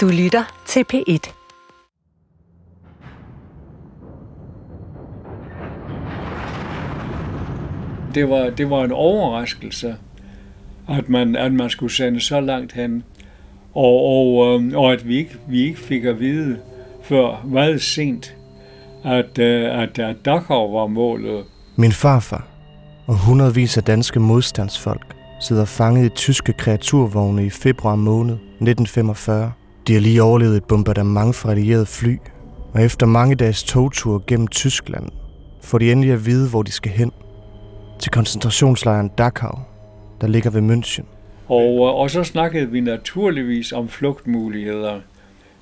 Du lytter til P1. Det var, det var en overraskelse, at man, at man skulle sende så langt hen, og, og, øhm, og at vi ikke, vi ikke fik at vide før meget sent, at, øh, at, at Dachau var målet. Min farfar og hundredvis af danske modstandsfolk sidder fanget i tyske kreaturvogne i februar måned 1945. De har lige overlevet et bombardement fra allierede fly, og efter mange dages togtur gennem Tyskland, får de endelig at vide, hvor de skal hen. Til koncentrationslejren Dachau, der ligger ved München. Og, øh, og så snakkede vi naturligvis om flugtmuligheder.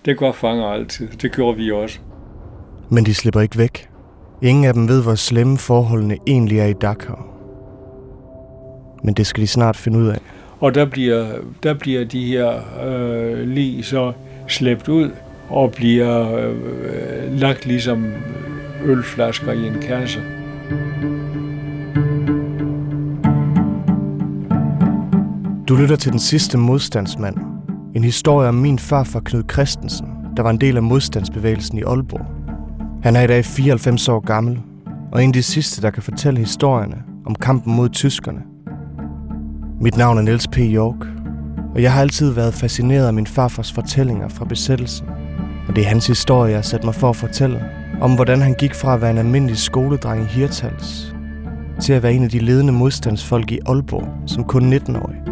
Det gør fanger altid. Det gjorde vi også. Men de slipper ikke væk. Ingen af dem ved, hvor slemme forholdene egentlig er i Dachau. Men det skal de snart finde ud af. Og der bliver, der bliver de her øh, lige så slæbt ud og bliver øh, lagt ligesom ølflasker i en kasse. Du lytter til Den sidste modstandsmand. En historie om min farfar Knud Christensen, der var en del af modstandsbevægelsen i Aalborg. Han er i dag 94 år gammel, og en af de sidste, der kan fortælle historierne om kampen mod tyskerne. Mit navn er Niels P. York, og jeg har altid været fascineret af min farfars fortællinger fra besættelsen. Og det er hans historie, jeg har sat mig for at fortælle, om hvordan han gik fra at være en almindelig skoledreng i Hirtals, til at være en af de ledende modstandsfolk i Aalborg som kun 19-årig.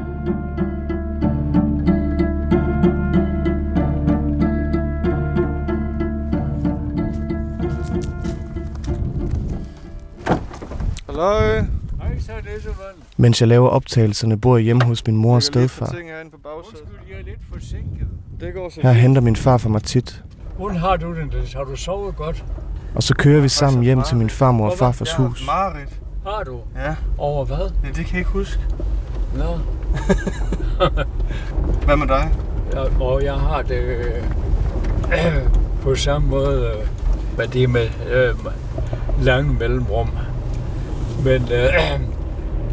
Hallo. Hej, så Nissemann. Mens jeg laver optagelserne, bor jeg hjemme hos min mor og stedfar. Ting herinde på bagsædet. Undskyld, jeg er lidt forsinket. Det går så Her henter min far for mig tit, Hvordan har du den? Har du sovet godt? og så kører vi sammen hjem til min farmor og farfars hus. Har du? Ja. Over hvad? ja, det kan jeg ikke huske. Nå. Hvad med dig? Ja, og jeg har det øh, på samme måde, øh, hvad det er med øh, lange mellemrum. Men øh,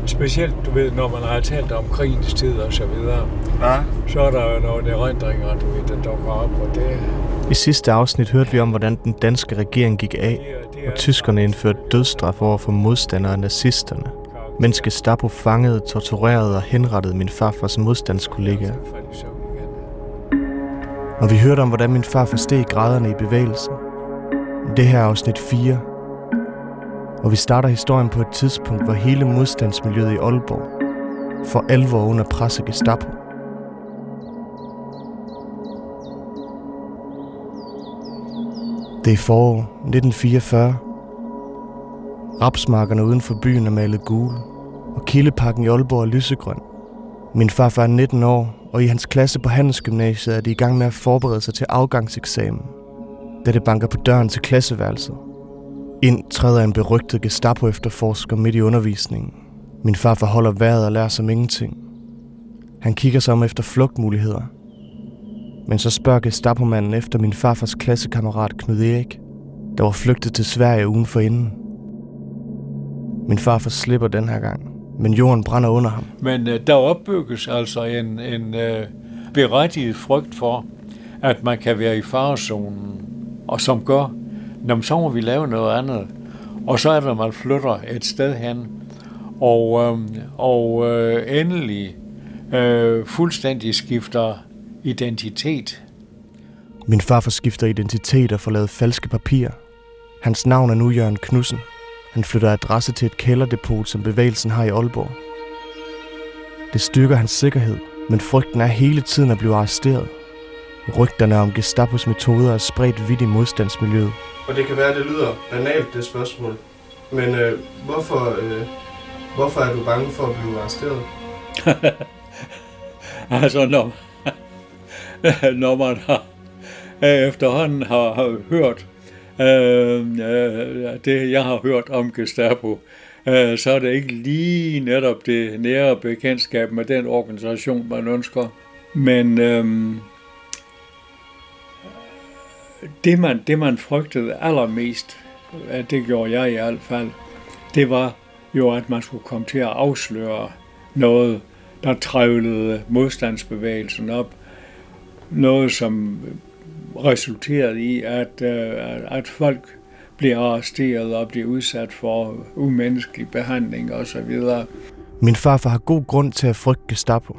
specielt, du ved, når man har talt om krigens tid og så videre, Ja. så er der jo nogle erindringer, du ved, der dukker op, og det, I sidste afsnit hørte vi om, hvordan den danske regering gik af, og tyskerne indførte dødsstraf over for modstandere af nazisterne, mens Gestapo fangede, torturerede og henrettede min farfars modstandskollegaer. Og vi hørte om, hvordan min far forsteg graderne i bevægelsen. Det her er afsnit 4. Og vi starter historien på et tidspunkt, hvor hele modstandsmiljøet i Aalborg for alvor under pres af Gestapo. Det er forår 1944. Rapsmarkerne uden for byen er malet gule, og kildeparken i Aalborg er lysegrøn. Min farfar er 19 år, og i hans klasse på Handelsgymnasiet er de i gang med at forberede sig til afgangseksamen, da det banker på døren til klasseværelset. Ind træder en berygtet Gestapo-efterforsker midt i undervisningen. Min far forholder vejret og lærer som ingenting. Han kigger sig om efter flugtmuligheder. Men så spørger Gestapo-manden efter min farfars klassekammerat Knud Erik, der var flygtet til Sverige ugen for inden. Min farfar slipper den her gang, men jorden brænder under ham. Men øh, der opbygges altså en, en øh, berettiget frygt for, at man kan være i farezonen, og som gør, Nå, så må vi lave noget andet. Og så er det, at man flytter et sted hen, og, øh, og øh, endelig øh, fuldstændig skifter identitet. Min farfar skifter identitet og får lavet falske papirer. Hans navn er nu Jørgen Knudsen. Han flytter adresse til et kælderdepot, som bevægelsen har i Aalborg. Det styrker hans sikkerhed, men frygten er hele tiden at blive arresteret. Rygterne om Gestapos metoder er spredt vidt i modstandsmiljøet. Og det kan være, det lyder banalt, det spørgsmål. Men øh, hvorfor, øh, hvorfor er du bange for at blive arresteret? Altså, når, når man har øh, efterhånden har, har hørt øh, øh, det, jeg har hørt om Gestapo, øh, så er det ikke lige netop det nære bekendtskab med den organisation, man ønsker. Men øh, det, man, det, man frygtede allermest, det gjorde jeg i hvert fald, det var jo, at man skulle komme til at afsløre noget, der trævlede modstandsbevægelsen op. noget, som resulterede i, at, øh, at folk bliver arresteret og bliver udsat for umenneskelig behandling osv. Min farfar har god grund til at frygte Gestapo.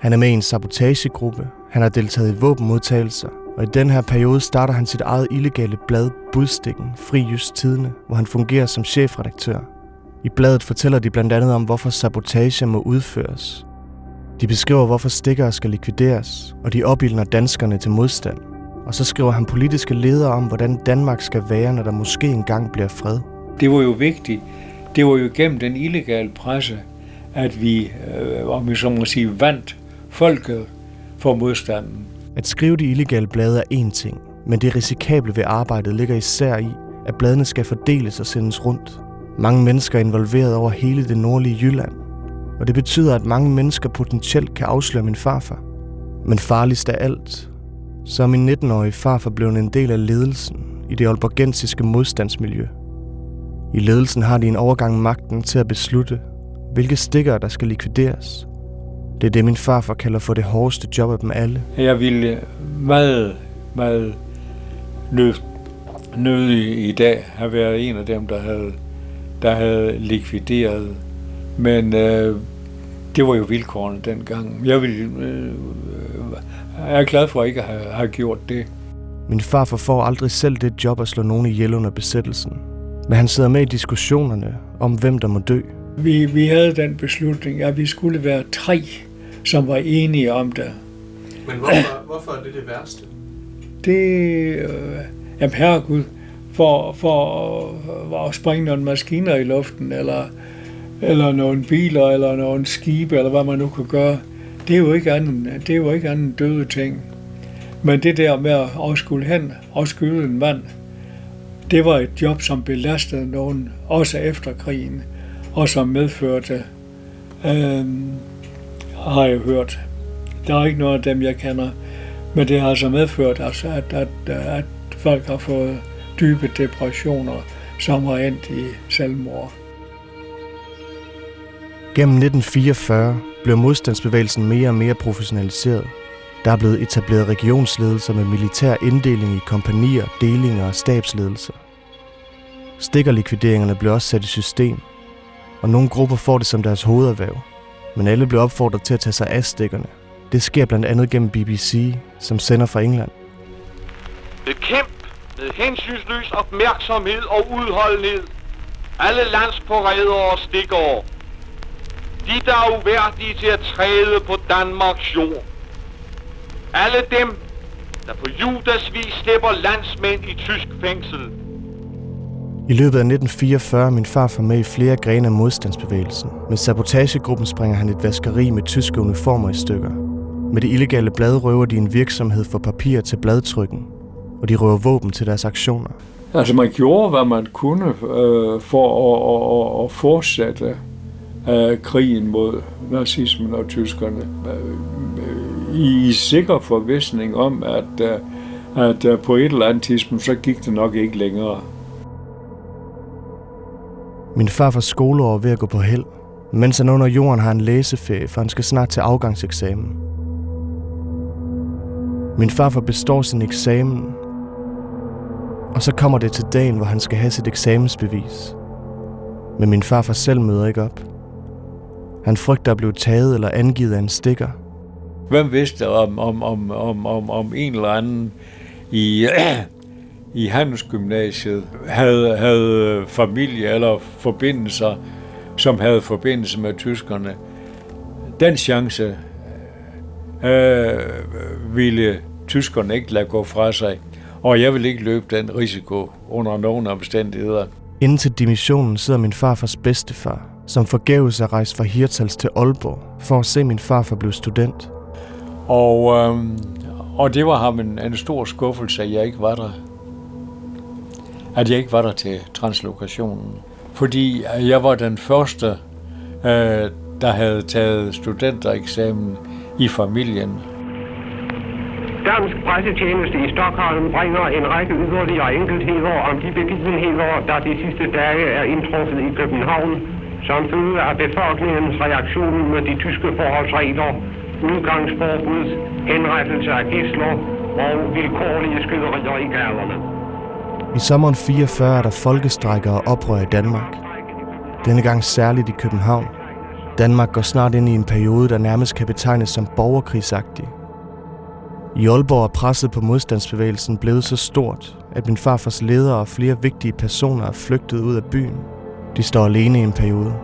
Han er med i en sabotagegruppe, han har deltaget i våbenmodtagelser, og i den her periode starter han sit eget illegale blad Budstikken, Fri Just Tidene, hvor han fungerer som chefredaktør. I bladet fortæller de blandt andet om, hvorfor sabotage må udføres. De beskriver, hvorfor stikkere skal likvideres, og de opildner danskerne til modstand. Og så skriver han politiske ledere om, hvordan Danmark skal være, når der måske engang bliver fred. Det var jo vigtigt. Det var jo gennem den illegale presse, at vi, øh, om vi så må sige, vandt folket for modstanden. At skrive de illegale blade er én ting, men det risikable ved arbejdet ligger især i, at bladene skal fordeles og sendes rundt. Mange mennesker er involveret over hele det nordlige Jylland, og det betyder, at mange mennesker potentielt kan afsløre min farfar. Men farligst af alt, så er min 19-årige farfar blevet en del af ledelsen i det olborgensiske modstandsmiljø. I ledelsen har de en overgang magten til at beslutte, hvilke stikker der skal likvideres. Det er det, min farfar kalder for det hårdeste job af dem alle. Jeg ville meget, meget nød, nødig i dag have været en af dem, der havde, der havde likvideret. Men øh, det var jo vilkårene dengang. Jeg, ville, øh, jeg er glad for at ikke have, have gjort det. Min far får aldrig selv det job at slå nogen ihjel under besættelsen. Men han sidder med i diskussionerne om, hvem der må dø. Vi, vi havde den beslutning, at vi skulle være tre, som var enige om det. Men hvorfor, hvorfor er det det værste? Det, øh, jamen herregud, for, for at springe nogle maskiner i luften, eller, eller nogle biler, eller nogle skibe, eller hvad man nu kan gøre, det er jo ikke andet, det er jo ikke andet døde ting. Men det der med at afskylde hen og skyde en mand, det var et job, som belastede nogen, også efter krigen, og som medførte, øh, har jeg hørt, der er ikke noget af dem, jeg kender, men det har altså medført, altså, at, at, at folk har fået dybe depressioner, som har endt i selvmord. Gennem 1944 blev modstandsbevægelsen mere og mere professionaliseret. Der er blevet etableret regionsledelser med militær inddeling i kompanier, delinger og stabsledelser. Stikkerlikvideringerne blev også sat i system, og nogle grupper får det som deres hovederhverv. Men alle blev opfordret til at tage sig af stikkerne. Det sker blandt andet gennem BBC, som sender fra England. Bekæmp med hensynsløs opmærksomhed og udholdenhed alle landsforrædere og stikkere. De, der er uværdige til at træde på Danmarks jord. Alle dem, der på Judas vis slipper landsmænd i tysk fængsel. I løbet af 1944 er min far for med i flere grene af modstandsbevægelsen. Med sabotagegruppen springer han et vaskeri med tyske uniformer i stykker. Med det illegale blad røver de en virksomhed for papir til bladtrykken, og de røver våben til deres aktioner. Altså man gjorde, hvad man kunne øh, for at, at, at fortsætte øh, krigen mod nazismen og tyskerne. Øh, I, I sikker forvisning om, at, øh, at øh, på et eller andet tidspunkt, så gik det nok ikke længere. Min far får skoleår ved at gå på held, mens han under jorden har en læseferie, for han skal snart til afgangseksamen. Min farfar består sin eksamen, og så kommer det til dagen, hvor han skal have sit eksamensbevis. Men min farfar selv møder ikke op. Han frygter at blive taget eller angivet af en stikker. Hvem vidste om, om, om, om, om, om en eller anden i, i Handelsgymnasiet havde, havde familie eller forbindelser, som havde forbindelse med tyskerne. Den chance øh, ville tyskerne ikke lade gå fra sig, og jeg vil ikke løbe den risiko under nogen omstændigheder. Inden til dimissionen sidder min farfars bedstefar, som forgæves er rejst fra Hirtals til Aalborg for at se min farfar blive student. Og, øh, og det var ham en, en stor skuffelse, at jeg ikke var der. At jeg ikke var der til translokationen. Fordi øh, jeg var den første, øh, der havde taget studentereksamen i familien. Dansk pressetjeneste i Stockholm bringer en række yderligere enkeltheder om de begivenheder, der de sidste dage er indtruffet i København, som følge af befolkningens reaktion med de tyske forholdsregler udgangsforbud, henrettelse af gidsler og vilkårlige skyderier i gaderne. I sommeren 44 er der folkestrækker og oprør i Danmark. Denne gang særligt i København. Danmark går snart ind i en periode, der nærmest kan betegnes som borgerkrigsagtig. I Aalborg er presset på modstandsbevægelsen blevet så stort, at min farfars ledere og flere vigtige personer er flygtet ud af byen. De står alene i en periode.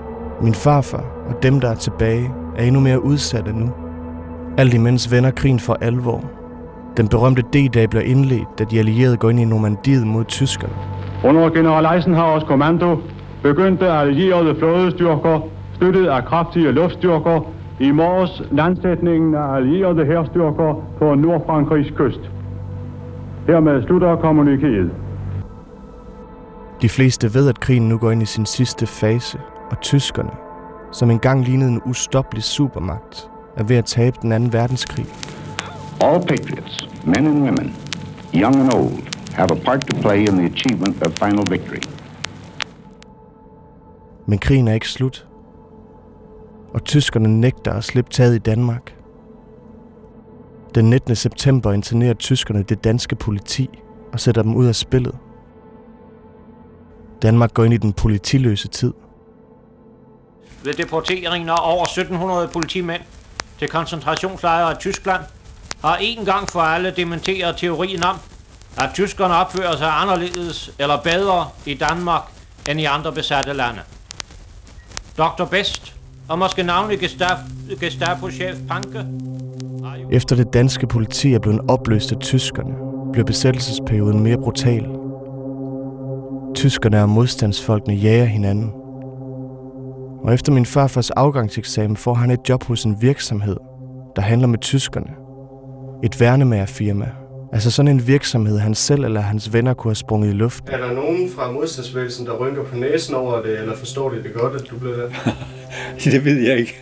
Min farfar og dem, der er tilbage, er endnu mere udsatte nu. Alt imens vender krigen for alvor. Den berømte D-dag bliver indledt, da de allierede går ind i Normandiet mod tyskerne. Under general Eisenhowers kommando begyndte allierede flådestyrker, støttet af kraftige luftstyrker, i morges landsætningen af allierede herstyrker på Nordfrankrigs kyst. Hermed slutter kommunikéet. De fleste ved, at krigen nu går ind i sin sidste fase, og tyskerne, som engang lignede en ustoppelig supermagt, er ved at tabe den anden verdenskrig. All patriots, men and women, young and old, have a part to play in the achievement of final victory. Men krigen er ikke slut. Og tyskerne nægter at slippe taget i Danmark. Den 19. september internerer tyskerne det danske politi og sætter dem ud af spillet. Danmark går ind i den politiløse tid. Ved deporteringen af over 1700 politimænd til koncentrationslejre i Tyskland har en gang for alle dementeret teorien om, at tyskerne opfører sig anderledes eller bedre i Danmark end i andre besatte lande. Dr. Best og måske navnlig Gestapo- Gestapo-chef Panke Efter det danske politi er blevet opløst af tyskerne, bliver besættelsesperioden mere brutal. Tyskerne og modstandsfolkene jager hinanden. Og efter min farfars afgangseksamen får han et job hos en virksomhed, der handler med tyskerne. Et værnemagerfirma. Altså sådan en virksomhed, han selv eller hans venner kunne have sprunget i luft. Er der nogen fra modstandsbevægelsen, der rynker på næsen over det, eller forstår de det godt, at du blev der? Det ved jeg ikke.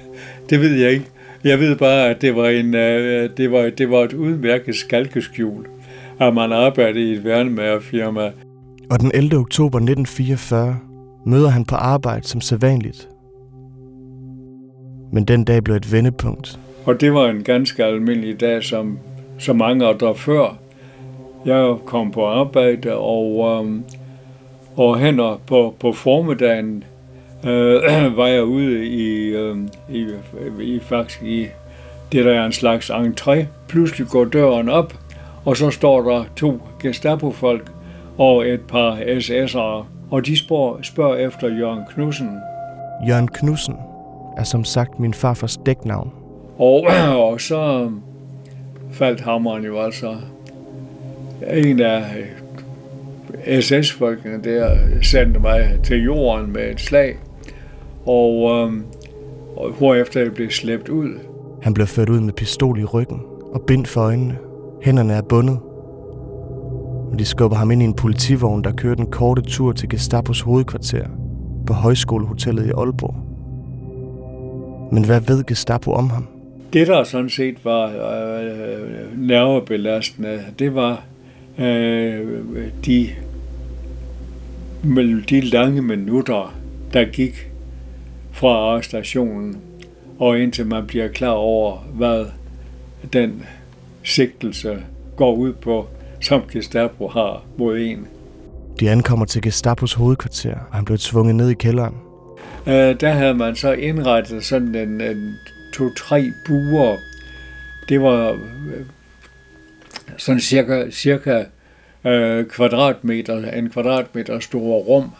Det ved jeg ikke. Jeg ved bare, at det var, en, øh, det var, det var et udmærket skalkeskjul, at man arbejdede i et værnemagerfirma. Og den 11. oktober 1944 møder han på arbejde som sædvanligt. Men den dag blev et vendepunkt. Og det var en ganske almindelig dag, som så mange andre før. Jeg kom på arbejde, og, øhm, og hen og på, på formiddagen øh, var jeg ude i, øh, i, i, faktisk i det, der er en slags entré. Pludselig går døren op, og så står der to Gestapo-folk og et par SS'ere, og de spørger, spørger efter Jørgen Knudsen. Jørgen Knudsen er som sagt min farfars dæknavn. Og, og så faldt hammeren jo altså. En af øh, SS-folkene der sendte mig til jorden med et slag, og, øhm, og hvorefter jeg blev slæbt ud. Han blev ført ud med pistol i ryggen og bind for øjnene. Hænderne er bundet. Og de skubber ham ind i en politivogn, der kører den korte tur til Gestapos hovedkvarter på Højskolehotellet i Aalborg. Men hvad ved Gestapo om ham? Det, der sådan set var øh, nervebelastende, det var øh, de, de lange minutter, der gik fra arrestationen, og indtil man bliver klar over, hvad den sigtelse går ud på, som Gestapo har mod en. De ankommer til Gestapos hovedkvarter, og han blev tvunget ned i kælderen. Øh, der havde man så indrettet sådan en, en to-tre buer. Det var øh, sådan cirka, cirka øh, kvadratmeter, en kvadratmeter store rum,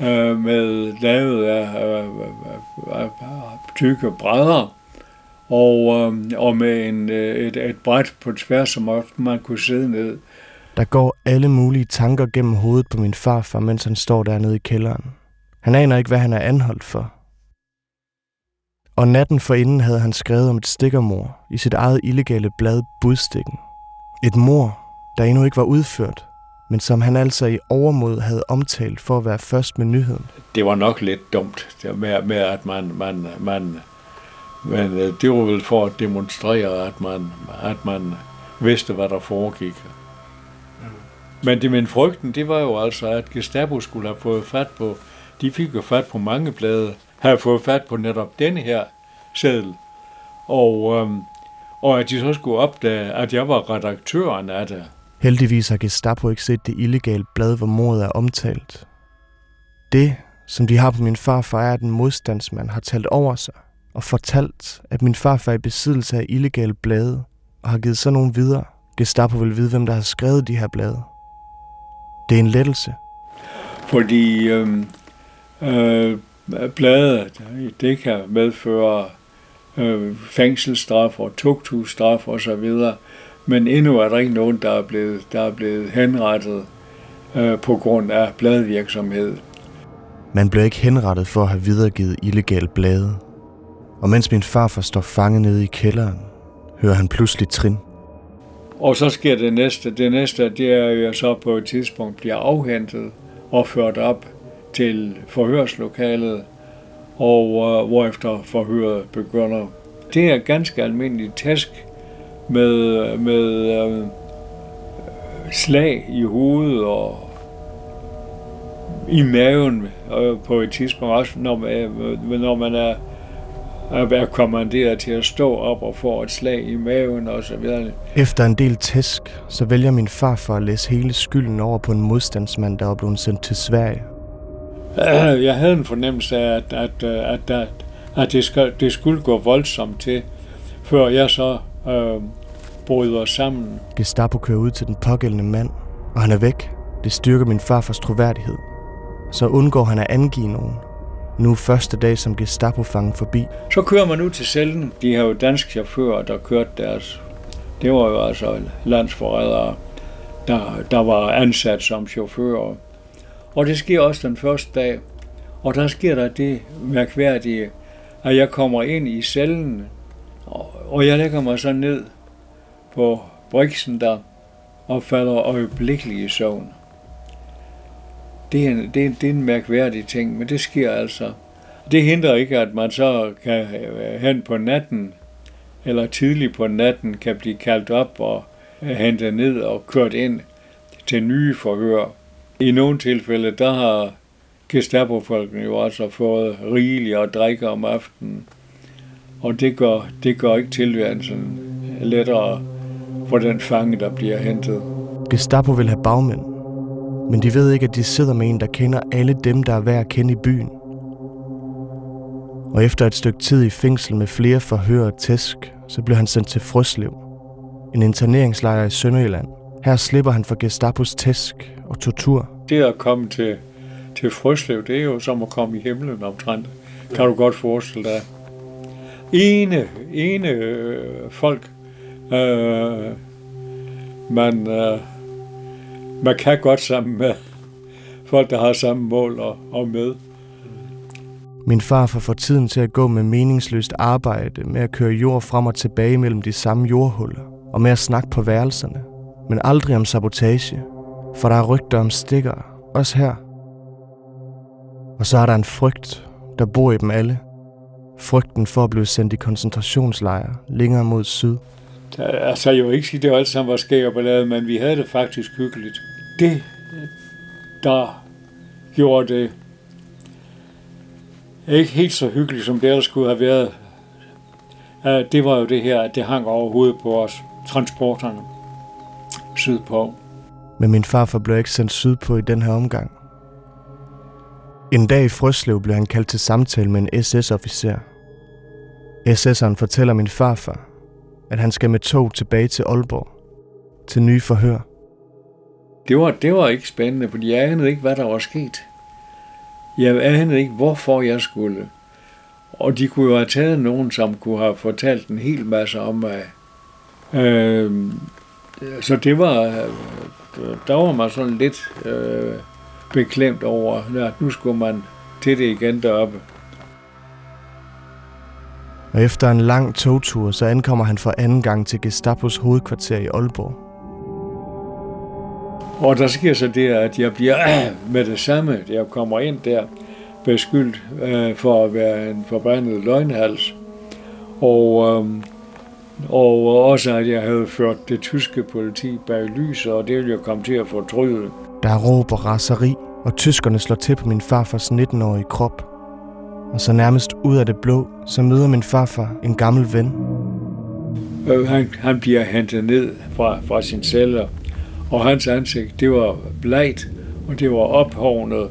øh, med lavet af, af, af, af, tykke brædder, og, øh, og med en, øh, et, et bræt på tværs, som man kunne sidde ned. Der går alle mulige tanker gennem hovedet på min farfar, mens han står dernede i kælderen. Han aner ikke, hvad han er anholdt for. Og natten forinden havde han skrevet om et stikkermor i sit eget illegale blad Budstikken. Et mor, der endnu ikke var udført, men som han altså i overmod havde omtalt for at være først med nyheden. Det var nok lidt dumt, det med, med at man, man, man, men øh, det var vel for at demonstrere, at man, at man vidste, hvad der foregik. Men det men frygten, det var jo altså, at Gestapo skulle have fået fat på, de fik jo fat på mange blade, havde fået fat på netop denne her seddel. Og, øhm, og at de så skulle opdage, at jeg var redaktøren af det. Heldigvis har Gestapo ikke set det illegale blad, hvor mordet er omtalt. Det, som de har på min farfar, er, at en modstandsmand har talt over sig og fortalt, at min farfar er i besiddelse af illegale blade og har givet sådan nogen videre. Gestapo vil vide, hvem der har skrevet de her blade. Det er en lettelse. Fordi øhm, øh, bladet, det kan medføre øh, fængselsstraf og tugthusstraf videre. Men endnu er der ikke nogen, der er blevet, der er blevet henrettet øh, på grund af bladvirksomhed. Man blev ikke henrettet for at have videregivet illegal blade. Og mens min farfar står fanget nede i kælderen, hører han pludselig trin. Og så sker det næste. Det næste, det er jo så på et tidspunkt bliver afhentet og ført op til forhørslokalet, og øh, hvorefter forhøret begynder. Det er ganske almindelig tæsk med, med øh, slag i hovedet og i maven øh, på et tidspunkt, også når man, øh, når man er er kommanderet til at stå op og få et slag i maven og så videre. Efter en del tæsk, så vælger min far for at læse hele skylden over på en modstandsmand, der var blevet sendt til Sverige. Jeg havde en fornemmelse af, at, at, at, at, at det, skal, det skulle gå voldsomt til, før jeg så øh, bryder sammen. Gestapo kører ud til den pågældende mand, og han er væk. Det styrker min farfars troværdighed. Så undgår han at angive nogen. Nu første dag som Gestapo fangen forbi. Så kører man ud til cellen. De har jo danske chauffører, der kørte deres... Det var jo altså landsforrædere, der, der var ansat som chauffører. Og det sker også den første dag. Og der sker der det mærkværdige, at jeg kommer ind i cellen, og jeg lægger mig så ned på briksen der, og falder øjeblikkeligt i søvn. Det er, en, det, er, det er en mærkværdig ting, men det sker altså. Det hindrer ikke, at man så kan øh, hen på natten, eller tidligt på natten, kan blive kaldt op og øh, hentet ned og kørt ind til nye forhør. I nogle tilfælde, der har Gestapo-folkene jo altså fået rigeligt at drikke om aftenen. Og det gør, det gør ikke tilværelsen lettere for den fange, der bliver hentet. Gestapo vil have bagmænd, men de ved ikke, at de sidder med en, der kender alle dem, der er værd at kende i byen. Og efter et stykke tid i fængsel med flere forhør og tæsk, så bliver han sendt til Frøslev, en interneringslejr i Sønderjylland. Her slipper han for Gestapos tæsk og tortur. Det at komme til, til Frøslev, det er jo som at komme i himlen omtrent. Kan du godt forestille dig. Ene, ene øh, folk, øh, man, øh, man kan godt sammen med folk, der har samme mål og, og med. Min far får tiden til at gå med meningsløst arbejde, med at køre jord frem og tilbage mellem de samme jordhuller, og med at snakke på værelserne, men aldrig om sabotage, for der er rygter om stikker, også her. Og så er der en frygt, der bor i dem alle. Frygten for at blive sendt i koncentrationslejre længere mod syd. Altså, jeg vil ikke sige, at det alt sammen var skæg og ballade, men vi havde det faktisk hyggeligt. Det, der gjorde det ikke helt så hyggeligt, som det ellers skulle have været, det var jo det her, at det hang over hovedet på os, transporterne sydpå. Men min farfar blev ikke sendt sydpå i den her omgang. En dag i Frøslev blev han kaldt til samtale med en SS-officer. SS'eren fortæller min farfar, at han skal med tog tilbage til Aalborg, til nye forhør. Det var, det var ikke spændende, fordi jeg anede ikke, hvad der var sket. Jeg anede ikke, hvorfor jeg skulle. Og de kunne jo have taget nogen, som kunne have fortalt en hel masse om mig. Øh, så det var, der var man sådan lidt øh, beklemt over, at nu skulle man til det igen deroppe. Og efter en lang togtur, så ankommer han for anden gang til Gestapos hovedkvarter i Aalborg. Og der sker så det, at jeg bliver med det samme, jeg kommer ind der, beskyldt øh, for at være en forbandet løgnhals. Og, øh, og også, at jeg havde ført det tyske politi bag lys, og det ville jeg komme til at fortryde. Der er råb og raseri, og tyskerne slår til på min farfars 19-årige krop. Og så nærmest ud af det blå, så møder min farfar en gammel ven, Øh, han, han bliver hentet ned fra, fra sin celle, og hans ansigt, det var blegt, og det var ophovnet,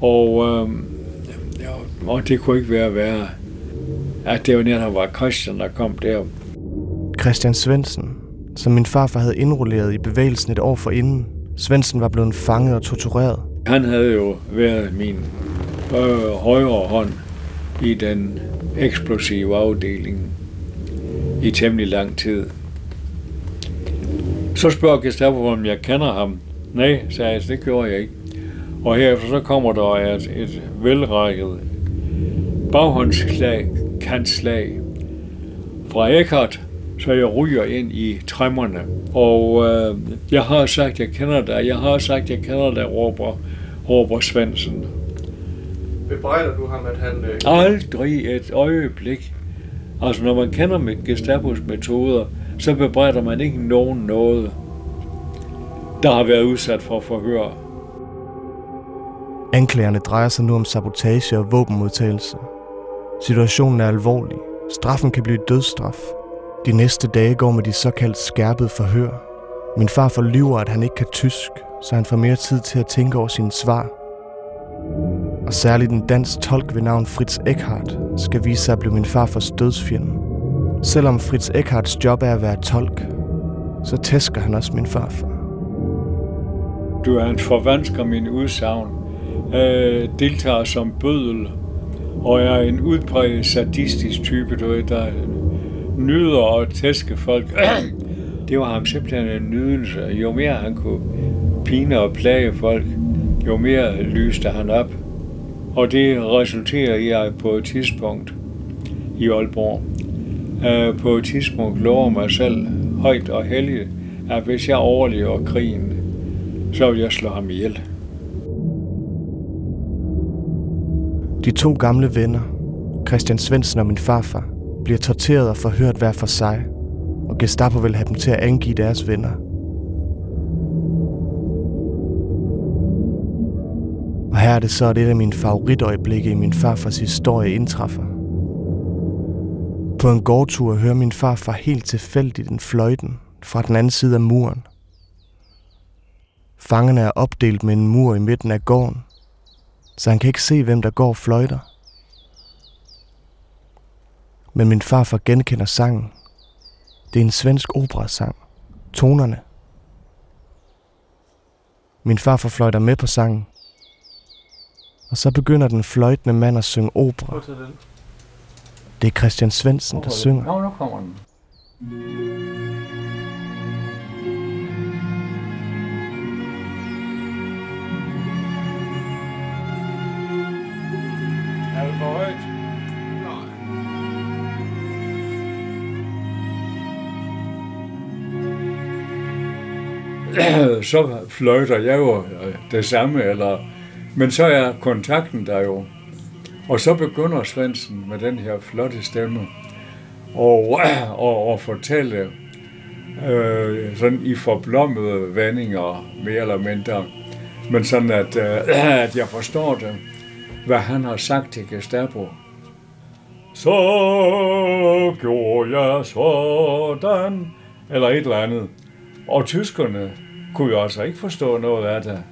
og, øh, og det kunne ikke være værre, at det var netop var Christian, der kom der. Christian Svensen, som min farfar havde indrulleret i bevægelsen et år forinden. Svensen var blevet fanget og tortureret. Han havde jo været min øh, højre hånd i den eksplosive afdeling i temmelig lang tid. Så spørger Gestapo, om jeg kender ham. Nej, sagde jeg, det gjorde jeg ikke. Og herefter så kommer der et, et velrækket baghåndslag, kantslag fra Eckhart, så jeg ryger ind i træmmerne. Og øh, jeg har sagt, jeg kender dig. Jeg har sagt, jeg kender dig, råber, råber Svendsen. Bebrejder du ham, at han... Øh... Aldrig et øjeblik. Altså, når man kender med Gestapos metoder, så bebrejder man ikke nogen noget, der har været udsat for forhør. Anklagerne drejer sig nu om sabotage og våbenmodtagelse. Situationen er alvorlig. Straffen kan blive dødsstraf. De næste dage går med de såkaldt skærpede forhør. Min far forlyver, at han ikke kan tysk, så han får mere tid til at tænke over sine svar. Og særligt en dansk tolk ved navn Fritz Eckhardt skal vise sig at blive min farfars dødsfjende. Selvom Fritz Eckharts job er at være tolk, så tæsker han også min farfar. Du er en forvansker min udsagn, øh, deltager som bødel, og er en udpræget sadistisk type, du ved, der nyder at tæske folk. det var ham simpelthen en nydelse. Jo mere han kunne pine og plage folk, jo mere lyste han op. Og det resulterer i, at på et tidspunkt i Aalborg, øh, på et tidspunkt lover mig selv højt og heldigt, at hvis jeg overlever krigen, så vil jeg slå ham ihjel. De to gamle venner, Christian Svendsen og min farfar, bliver torteret og forhørt hver for sig, og Gestapo vil have dem til at angive deres venner. Og her er det så, at et af mine favoritøjeblikke i min farfars historie indtræffer. På en gårdtur hører min farfar helt tilfældigt en fløjten fra den anden side af muren. Fangerne er opdelt med en mur i midten af gården, så han kan ikke se, hvem der går fløjter men min farfar genkender sangen. Det er en svensk operasang. Tonerne. Min farfar fløjter med på sangen. Og så begynder den fløjtende mand at synge opera. Det er Christian Svendsen, der synger. Nå, nu kommer den. Er det for højt? så fløjter jeg jo øh, det samme, eller, men så er kontakten der jo. Og så begynder Svendsen med den her flotte stemme og, og, og fortælle øh, sådan i forblommede vendinger, mere eller mindre, men sådan at, øh, at jeg forstår det, hvad han har sagt til Gestapo. Så gjorde jeg sådan, eller et eller andet. Og tyskerne kunne jo altså ikke forstå noget af det.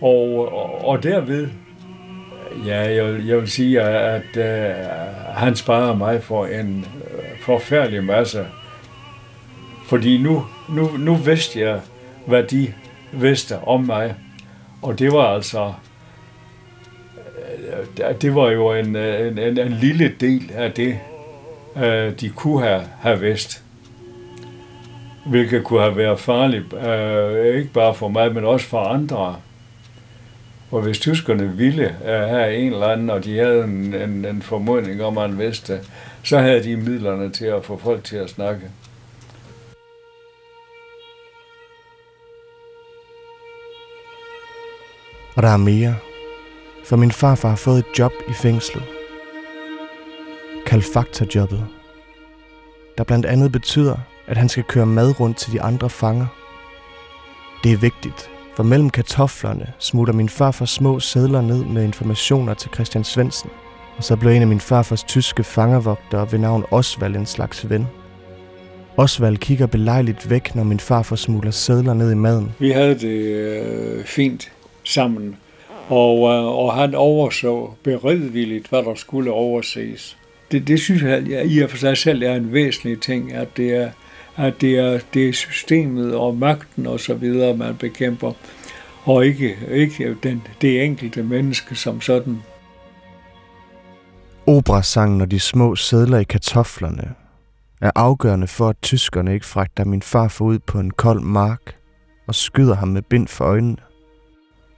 Og, og, og derved, ja, jeg, jeg vil sige, at uh, han sparede mig for en uh, forfærdelig masse. Fordi nu, nu, nu vidste jeg, hvad de vidste om mig. Og det var altså, uh, det var jo en, en, en, en lille del af det, uh, de kunne have, have vidst hvilket kunne have været farligt, øh, ikke bare for mig, men også for andre. Og hvis tyskerne ville øh, have en eller anden, og de havde en, en, en formodning om, at man vidste, så havde de midlerne til at få folk til at snakke. Og der er mere. For min farfar har fået et job i fængslet. Kalfakta-jobbet. Der blandt andet betyder, at han skal køre mad rundt til de andre fanger. Det er vigtigt, for mellem kartoflerne smutter min farfar små sædler ned med informationer til Christian Svendsen, og så blev en af min farfars tyske fangervogtere ved navn Osvald en slags ven. Osvald kigger belejligt væk, når min far får smugler sædler ned i maden. Vi havde det øh, fint sammen, og, øh, og han overså beredvilligt, hvad der skulle overses. Det, det synes jeg, jeg i og for sig selv er en væsentlig ting, at det er, at det er, det er systemet og magten og så videre, man bekæmper, og ikke, ikke den, det enkelte menneske som sådan. Operasangen og de små sædler i kartoflerne er afgørende for, at tyskerne ikke fragter min far for ud på en kold mark og skyder ham med bind for øjnene.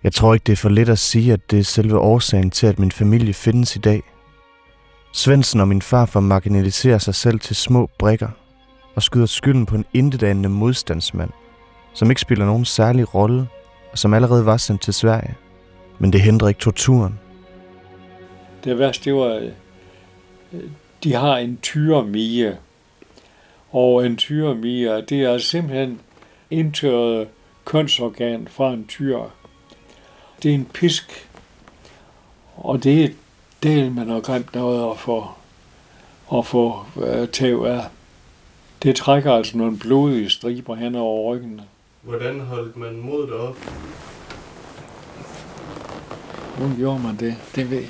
Jeg tror ikke, det er for let at sige, at det er selve årsagen til, at min familie findes i dag. Svendsen og min far får marginaliserer sig selv til små brikker og skyder skylden på en intetanende modstandsmand, som ikke spiller nogen særlig rolle og som allerede var sendt til Sverige. Men det hindrer ikke torturen. Det værste, det var, øh, de har en tyremie, og en tyremie, det er simpelthen indtørret kønsorgan fra en tyr. Det er en pisk, og det er del man har grimt noget at få, at få øh, tæv af. Det trækker altså nogle blodige striber hen over ryggen. Hvordan holdt man modet op? Hvordan gjorde man det? Det ved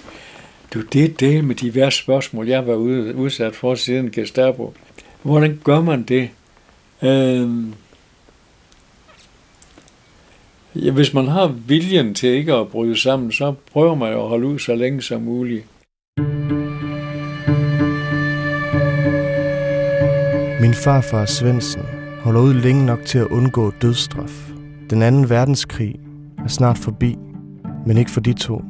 du, det er det med de værste spørgsmål, jeg var udsat for siden Gestapo. Hvordan gør man det? Øhm, ja, hvis man har viljen til ikke at bryde sammen, så prøver man at holde ud så længe som muligt. Min farfar Svendsen holder ud længe nok til at undgå dødsstraf. Den anden verdenskrig er snart forbi, men ikke for de to.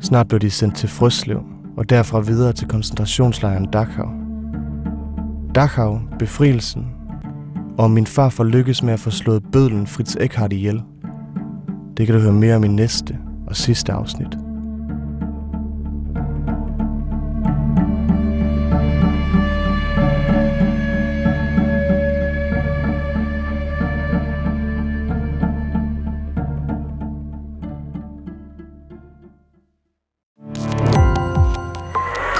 Snart blev de sendt til Frøslev og derfra videre til koncentrationslejren Dachau. Dachau, befrielsen, og min far får lykkes med at få slået bødlen Fritz Eckhardt ihjel. Det kan du høre mere om i næste og sidste afsnit.